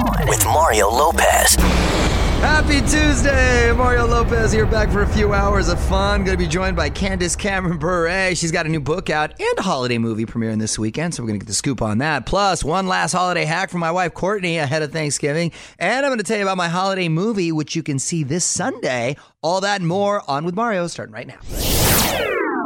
On with Mario Lopez. Happy Tuesday! Mario Lopez here back for a few hours of fun. Going to be joined by Candace Cameron Bure. She's got a new book out and a holiday movie premiering this weekend, so we're going to get the scoop on that. Plus, one last holiday hack from my wife Courtney ahead of Thanksgiving. And I'm going to tell you about my holiday movie, which you can see this Sunday. All that and more on with Mario starting right now.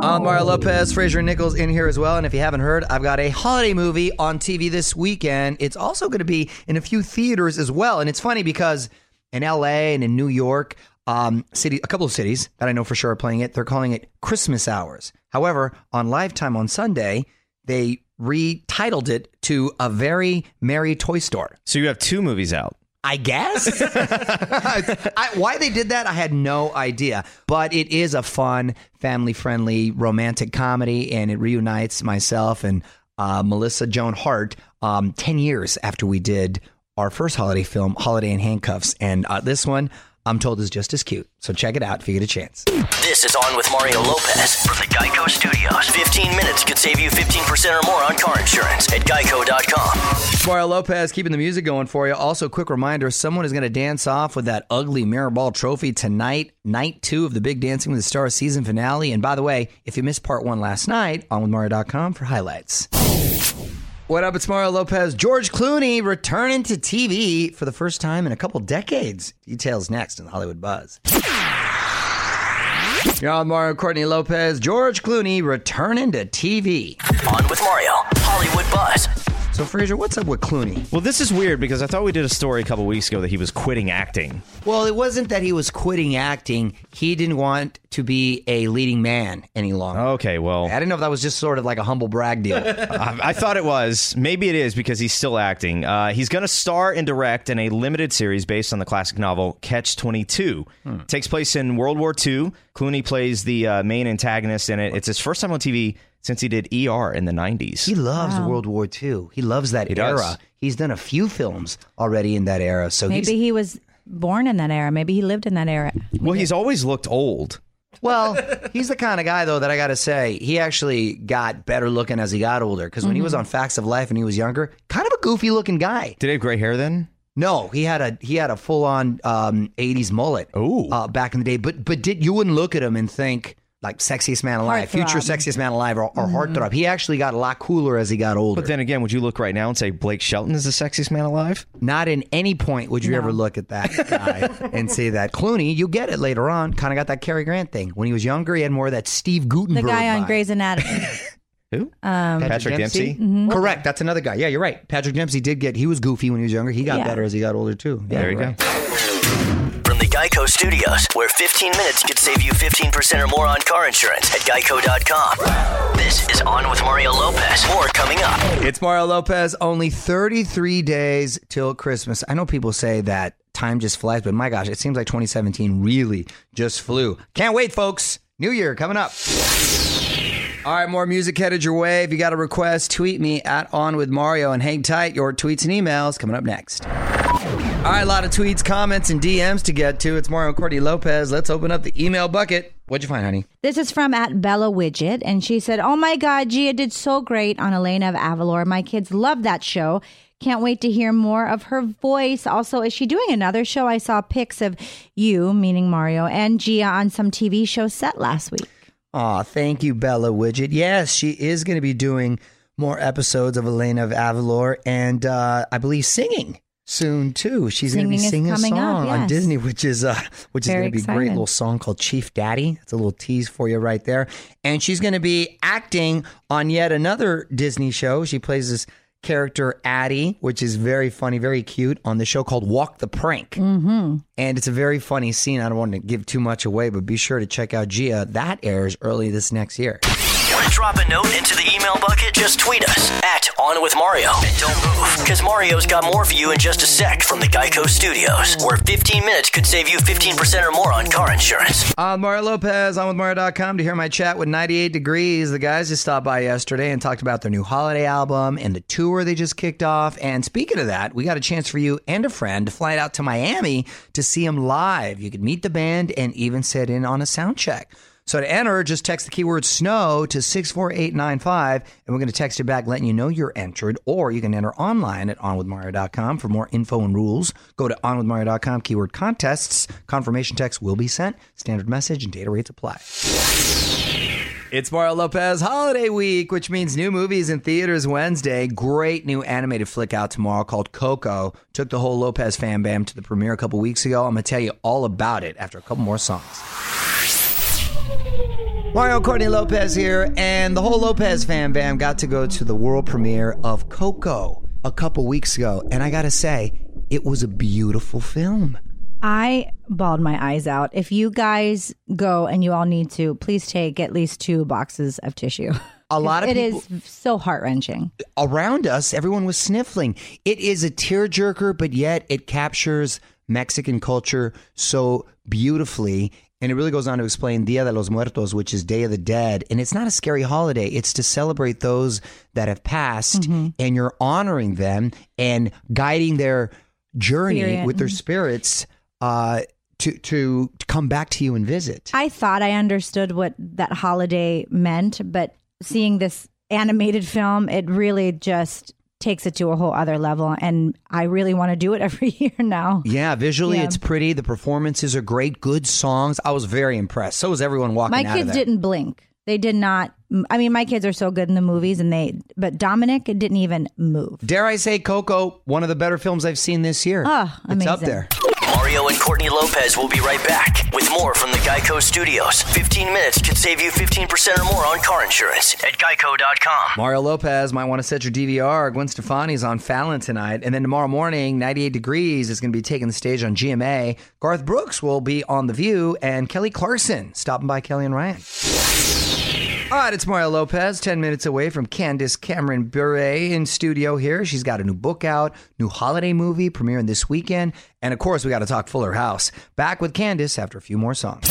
Mario Lopez, Fraser Nichols in here as well. And if you haven't heard, I've got a holiday movie on TV this weekend. It's also going to be in a few theaters as well. And it's funny because in LA and in New York, um, city, a couple of cities that I know for sure are playing it, they're calling it Christmas Hours. However, on Lifetime on Sunday, they retitled it to A Very Merry Toy Store. So you have two movies out. I guess. I, why they did that, I had no idea. But it is a fun, family friendly, romantic comedy, and it reunites myself and uh, Melissa Joan Hart um, 10 years after we did our first holiday film, Holiday in Handcuffs. And uh, this one, I'm told, is just as cute. So check it out if you get a chance. This is On with Mario Lopez from the Geico Studios. 15 minutes could save you 15% or more on car insurance at geico.com. Mario Lopez keeping the music going for you. Also, quick reminder someone is going to dance off with that ugly mirror ball trophy tonight, night two of the Big Dancing with the Stars season finale. And by the way, if you missed part one last night, onwithmario.com for highlights. What up? It's Mario Lopez. George Clooney returning to TV for the first time in a couple decades. Details next in the Hollywood Buzz. You're on Mario Courtney Lopez. George Clooney returning to TV. On with Mario, Hollywood Buzz. So, Fraser, what's up with Clooney? Well, this is weird because I thought we did a story a couple weeks ago that he was quitting acting. Well, it wasn't that he was quitting acting. He didn't want to be a leading man any longer. Okay, well, I didn't know if that was just sort of like a humble brag deal. I, I thought it was. Maybe it is because he's still acting. Uh, he's going to star and direct in a limited series based on the classic novel Catch 22. Takes place in World War II. Clooney plays the uh, main antagonist in it. It's his first time on TV since he did ER in the 90s. he loves World War II. He loves that He era. does. He's done a few films already in that era. So Maybe he's he was born in that era. Maybe he lived in that era. well, he's always looked old. well, he's the kind of guy though that I got to say he actually got better looking as he got older. Because when he was on Facts of Life and he was younger, kind of a goofy looking guy. Did he have gray hair then? No, he had a he had a full on um, '80s mullet. Ooh. uh, back in the day. But but did you wouldn't look at him and think like sexiest man alive, future sexiest man alive, or, or heartthrob. Mm-hmm. He actually got a lot cooler as he got older. But then again, would you look right now and say Blake Shelton is the sexiest man alive? Not in any point would you No. ever look at that guy and say that Clooney. You get it later on. Kind of got that Cary Grant thing. When he was younger, he had more of that Steve The Guttenberg. guy on vibe. Grey's Anatomy. Who? Um, Patrick, Dempsey? Mm-hmm. Correct. That's another guy. Yeah, you're right. Patrick Dempsey did get. He was goofy when he was younger. He got Yeah. better as he got older too. Yeah, there you right. go. Geico Studios, where 15 minutes could save you 15% or more on car insurance at geico.com. This is On with Mario Lopez. More coming up. It's Mario Lopez. Only 33 days till Christmas. I know people say that time just flies, but my gosh, it seems like 2017 really just flew. Can't wait, folks. New Year coming up. All right, more music headed your way. If you got a request, tweet me at On With Mario and hang tight. Your tweets and emails coming up next. All right, a lot of tweets, comments, and DMs to get to. It's Mario and Courtney Lopez. Let's open up the email bucket. What'd you find, honey? This is from at Bella Widget, and she said, "Oh my God, Gia did so great on Elena of Avalor. My kids love that show. Can't wait to hear more of her voice. Also, is she doing another show? I saw pics of you, meaning Mario, and Gia on some TV show set last week. Aw, thank you, Bella Widget. Yes, she is going to be doing more episodes of Elena of Avalor and uh, I believe singing soon too. She's going to be Singing a coming up, song on. Disney, which is uh, which Very is going to be a great excited. little song called Chief Daddy. It's a little tease for you right there. And she's going to be acting on yet another Disney show. She plays this character Addie, which is very funny, very cute on the show called Walk the Prank. Mm-hmm. And it's a very funny scene. I don't want to give too much away, but be sure to check out Gia. That airs early this next year. Want to drop a note into the email bucket? Just tweet us at On With Mario. And don't move, because Mario's got more for you in just a sec from the Geico Studios, where 15 minutes could save you 15% or more on car insurance. I'm Mario Lopez. I'm with Mario.com to hear my chat with 98 Degrees. The guys just stopped by yesterday and talked about their new holiday album and the tour they just kicked off. And speaking of that, we got a chance for you and a friend to fly out to Miami to see them live. You could meet the band and even sit in on a sound check. So to enter, just text the keyword snow to 64895, and we're going to text you back letting you know you're entered, or you can enter online at onwithmario.com for more info and rules. Go to onwithmario.com, keyword contests. Confirmation text will be sent. Standard message and data rates apply. It's Mario Lopez holiday week, which means new movies in theaters Wednesday. Great new animated flick out tomorrow called Coco. Took the whole Lopez fan bam to the premiere a couple weeks ago. I'm going to tell you all about it after a couple more songs. Mario Courtney Lopez here, and the whole Lopez fan bam got to go to the world premiere of Coco a couple weeks ago. And I got to say, it was a beautiful film. I bawled my eyes out. If you guys go and you all need to, please take at least two boxes of tissue. A lot of It people is so heart wrenching. around us, everyone was sniffling. It is a tearjerker, but yet it captures Mexican culture so beautifully. And it really goes on to explain Dia de los Muertos, which is Day of the Dead. And it's not a scary holiday, it's to celebrate those that have passed, and you're honoring them and guiding their journey Spirit. with their spirits uh, to, to, to come back to you and visit. I thought I understood what that holiday meant, but seeing this animated film, it really just takes it to a whole other level. And I really want to do it every year now. Yeah, visually Yeah. it's pretty. The performances are great. Good songs. I was very impressed. So was everyone walking My kids didn't blink. They did not. I mean, my kids are so good in the movies, and they. But Dominic didn't even move. Dare I say, Coco, one of the better films I've seen this year. Oh, It's up there. Mario and Courtney Lopez will be right back with more from the Geico Studios. 15 minutes could save you 15% or more on car insurance at geico.com. Mario Lopez might want to set your DVR. Gwen Stefani's on Fallon tonight. And then tomorrow morning, 98 Degrees is going to be taking the stage on GMA. Garth Brooks will be on The View. And Kelly Clarkson stopping by Kelly and Ryan. All right, it's Mario Lopez, 10 minutes away from Candace Cameron Bure in studio here. She's got a new book out, new holiday movie premiering this weekend. And of course, we got to talk Fuller House. Back with Candace after a few more songs.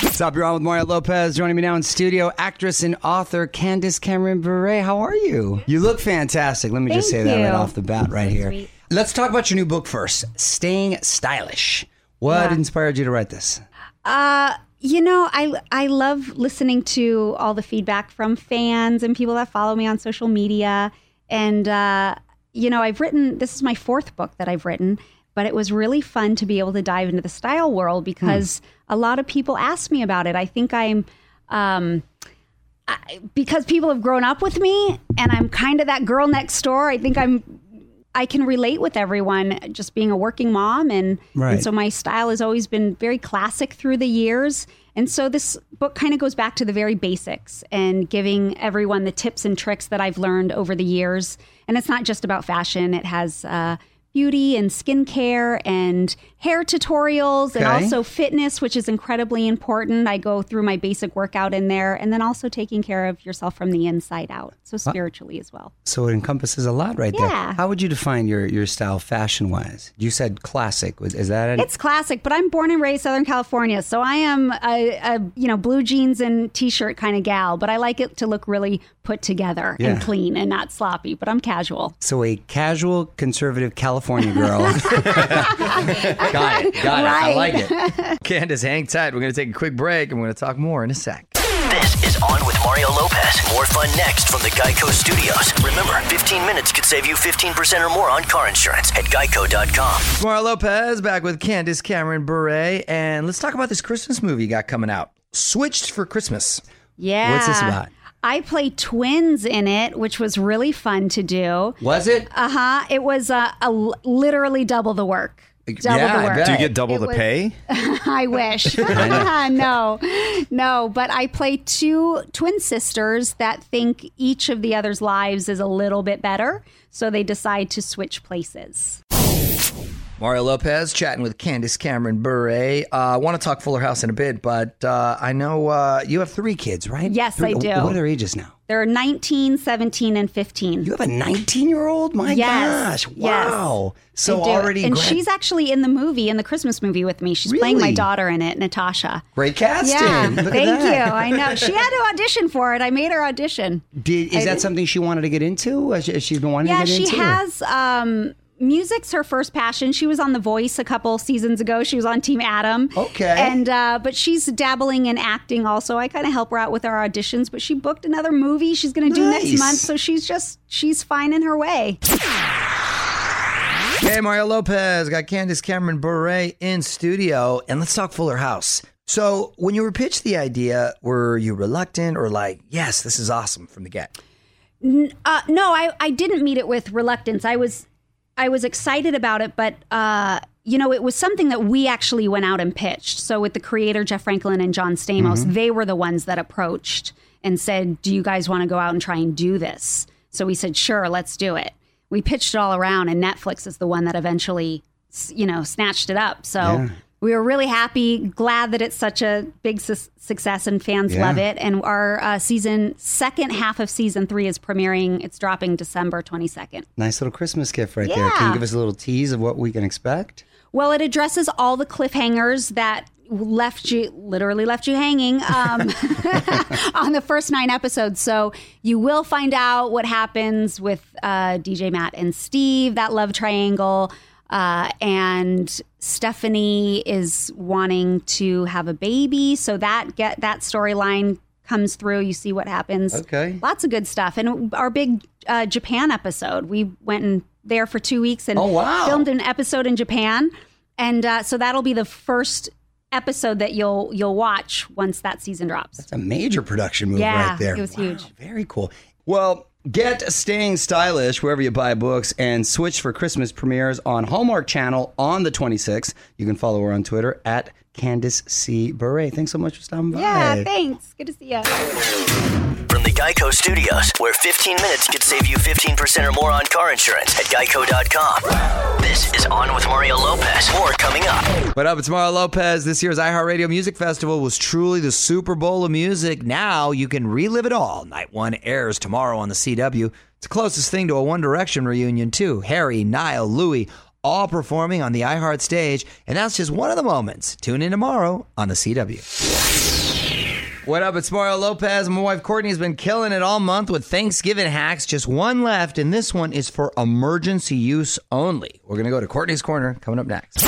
What's up? You're on with Mario Lopez. Joining me now in studio, actress and author Candace Cameron Bure. How are you? You look fantastic. Let me just say Thank that right off the bat, right here. sweet. Let's talk about your new book first Staying Stylish. What Yeah. inspired you to write this? Uh, you know, I I love listening to all the feedback from fans and people that follow me on social media. And uh, you know, I've written this is my fourth book that I've written, but it was really fun to be able to dive into the style world because a lot of people ask me about it. I think I'm um, I, because people have grown up with me, and I'm kind of that girl next door. I think I'm I can relate with everyone just being a working mom and, Right. and so my style has always been very classic through the years. And so this book kind of goes back to the very basics and giving everyone the tips and tricks that I've learned over the years. And it's not just about fashion. It has uh, beauty and skincare and hair tutorials and also fitness, which is incredibly important. I go through my basic workout in there and then also taking care of yourself from the inside out. So spiritually as well. So it encompasses a lot right there. Yeah. How would you define your, your style fashion wise? You said classic. Was- Is that it? It's classic, but I'm born and raised Southern California, so I am a, a you know blue jeans and t-shirt kind of gal. But I like it to look really put together Yeah. and clean and not sloppy. But I'm casual. so a casual conservative California girl. got it. Got it. I like it. Candace, hang tight. We're going to take a quick break and we're going to talk more in a sec. This is On with Mario Lopez. More fun next from the Geico Studios. Remember, 15 minutes could save you 15% or more on car insurance at geico.com. Mario Lopez back with Candace Cameron Bure. And let's talk about this Christmas movie you got coming out. Switched for Christmas. Yeah. What's this about? I play twins in it, which was really fun to do. Was it? Uh huh. It was uh, a l- literally double the work. Double Yeah, the work. Do you get double It the was- pay? I wish. no, no. But I play two twin sisters that think each of the other's lives is a little bit better. So they decide to switch places. Mario Lopez chatting with Candace Cameron Bure. Uh, I want to talk Fuller House in a bit, but uh, I know uh, you have three kids, right? Yes, Three- I do. What are their ages now? They're 19, 17, and 15. You have a 19 year old? My Yes, gosh. yes. Wow. So already and she's actually in the movie, in the Christmas movie with me. She's playing my daughter in it, Natasha. great casting. Yeah, Look at thank you. I know she had to audition for it. I made her audition. Did, is I that did- something she wanted to get into? Has she, has she been wanting Yeah, to get she into? or- has um, music's her first passion. She was on The Voice a couple seasons ago. She was on Team Adam. Okay. And uh, but she's dabbling in acting also. I kind of help her out with our auditions, but she booked another movie she's going to do Nice. next month, so she's just she's finding her way. Hey, Mario Lopez. Got Candace Cameron Bure in studio, and let's talk Fuller House. So, when you were pitched the idea, were you reluctant or like, yes, this is awesome from the get? Uh, no, I, I didn't meet it with reluctance. I was I was excited about it, but uh, you know, it was something that we actually went out and pitched. So with the creator Jeff Franklin and John Stamos, they were the ones that approached and said, "Do you guys want to go out and try and do this?" So we said, "Sure, let's do it." We pitched it all around, and Netflix is the one that eventually, you know, snatched it up. So. We were really happy, glad that it's such a big su- success and fans Yeah. love it. And our uh, season, second half of season three is premiering. It's dropping December 22nd. Nice little Christmas gift right there. Can you give us a little tease of what we can expect? Well, it addresses all the cliffhangers that left you, literally left you hanging um, on the first nine episodes. So you will find out what happens with uh, DJ Matt and Steve, that love triangle. Uh, and Stephanie is wanting to have a baby, so that get that storyline comes through. You see what happens. Okay. lots of good stuff. And our big uh, Japan episode, we went in there for two weeks and Oh, wow. filmed an episode in Japan, and uh, so that'll be the first episode that you'll you'll watch once that season drops. It's a major production move Yeah, right there. it was Wow, huge. Very cool. Well, get Staying Stylish wherever you buy books and switch for Christmas premieres on Hallmark Channel on the 26th. You can follow her on Twitter at Candace C. Bure. Thanks so much for stopping by. Yeah, thanks. Good to see you. From the Geico Studios, where 15 minutes could save you 15% or more on car insurance at geico.com. This is On with Mario Lopez. More coming up. What up? It's Mario Lopez. This year's iHeartRadio Music Festival was truly the Super Bowl of music. Now you can relive it all. Night one airs tomorrow on the CW. It's the closest thing to a One Direction reunion, too. Harry, Niall, Louis, all performing on the iHeart stage. And that's just one of the moments. Tune in tomorrow on the CW. What up? It's Mario Lopez. My wife Courtney's been killing it all month with Thanksgiving hacks. Just one left, and this one is for emergency use only. We're going to go to Courtney's Corner coming up next.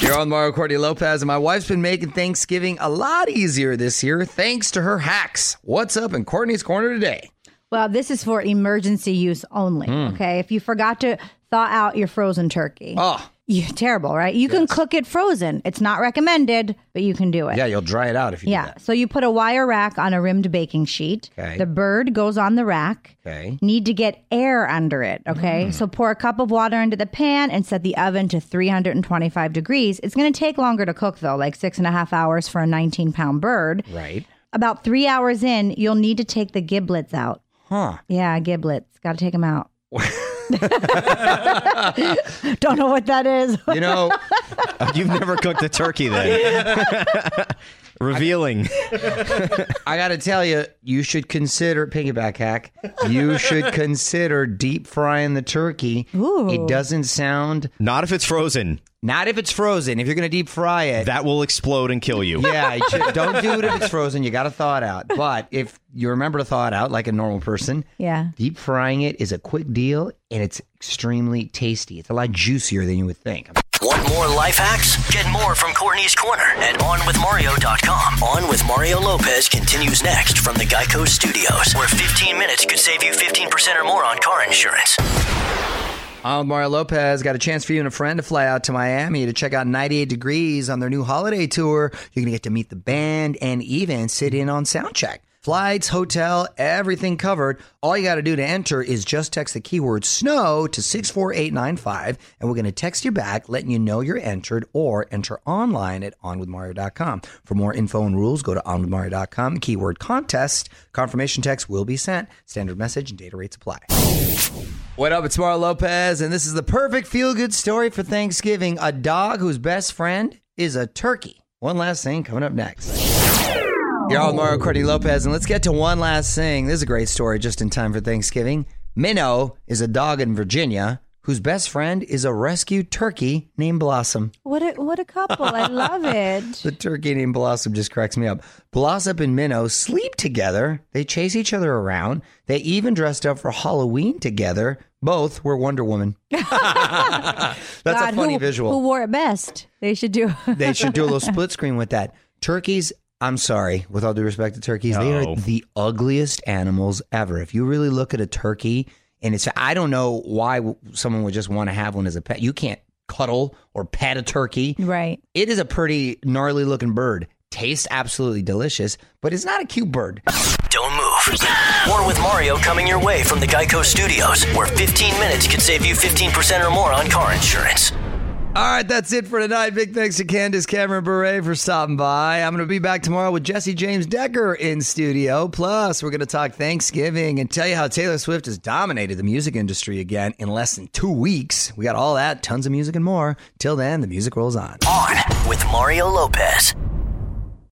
You're on Mario Courtney Lopez, and my wife's been making Thanksgiving a lot easier this year thanks to her hacks. What's up in Courtney's Corner today? Well, this is for emergency use only. Hmm. Okay. If you forgot to thaw out your frozen turkey, Oh, you, terrible, right? You can cook it frozen. It's not recommended, but you can do it. yeah, you'll dry it out if you do Yeah. that. So you put a wire rack on a rimmed baking sheet. Okay. The bird goes on the rack. Okay. Need to get air under it. Okay. Mm. So pour a cup of water into the pan and set the oven to 325 degrees. It's going to take longer to cook though, like six and a half hours for a 19 pound bird. Right. About three hours in, you'll need to take the giblets out. Huh. Yeah, giblets. Got to take them out. Don't know what that is. You know, You've never cooked a turkey then. Revealing. I got to tell you, you should consider piggyback hack. You should consider deep frying the turkey. Ooh. It doesn't sound Not if it's frozen. not if it's frozen. If you're going to deep fry it, That will explode and kill you. yeah, you should- don't do it if it's frozen. You got to thaw it out. But if you remember to thaw it out like a normal person, Yeah. deep frying it is a quick deal and it's extremely tasty. It's a lot juicier than you would think. Want more life hacks? Get more from Courtney's Corner at OnWithMario.com. On with Mario Lopez continues next from the Geico Studios, where 15 minutes could save you 15% or more on car insurance. I'm Mario Lopez. Got a chance for you and a friend to fly out to Miami to check out 98 Degrees on their new holiday tour. You're going to get to meet the band and even sit in on soundcheck. Flights, hotel, everything covered. All you got to do to enter is just text the keyword snow to 64895 and we're going to text you back letting you know you're entered or enter online at onwithmario.com. For more info and rules, go to onwithmario.com, keyword contest. Confirmation text will be sent. Standard message and data rates apply. What up? It's Mario Lopez, and this is the perfect feel good story for Thanksgiving. A dog whose best friend is a turkey. One last thing coming up next. You're all oh. Mario Courtney Lopez, and let's get to one last thing. This is a great story just in time for Thanksgiving. Minnow is a dog in Virginia whose best friend is a rescued turkey named Blossom. What a what a couple! I love it. The turkey named Blossom just cracks me up. Blossom and Minnow sleep together. They chase each other around. They even dressed up for Halloween together. Both were Wonder Woman. That's God, a funny who, visual. Who wore it best? They should do. they should do a little split screen with that. Turkeys, I'm sorry, with all due respect to turkeys, they are the ugliest animals ever. If you really look at a turkey, and it's, I don't know why someone would just want to have one as a pet. You can't cuddle or pet a turkey. right. It is a pretty gnarly looking bird. Tastes absolutely delicious, but it's not a cute bird. Don't move. More with Mario coming your way from the Geico Studios, where 15 minutes could save you 15% or more on car insurance. All right, that's it for tonight. Big thanks to Candace Cameron Bure for stopping by. I'm going to be back tomorrow with Jessie James Decker in studio. Plus, we're going to talk Thanksgiving and tell you how Taylor Swift has dominated the music industry again in less than two weeks. We got all that, tons of music and more. Till then, the music rolls on. On with Mario Lopez.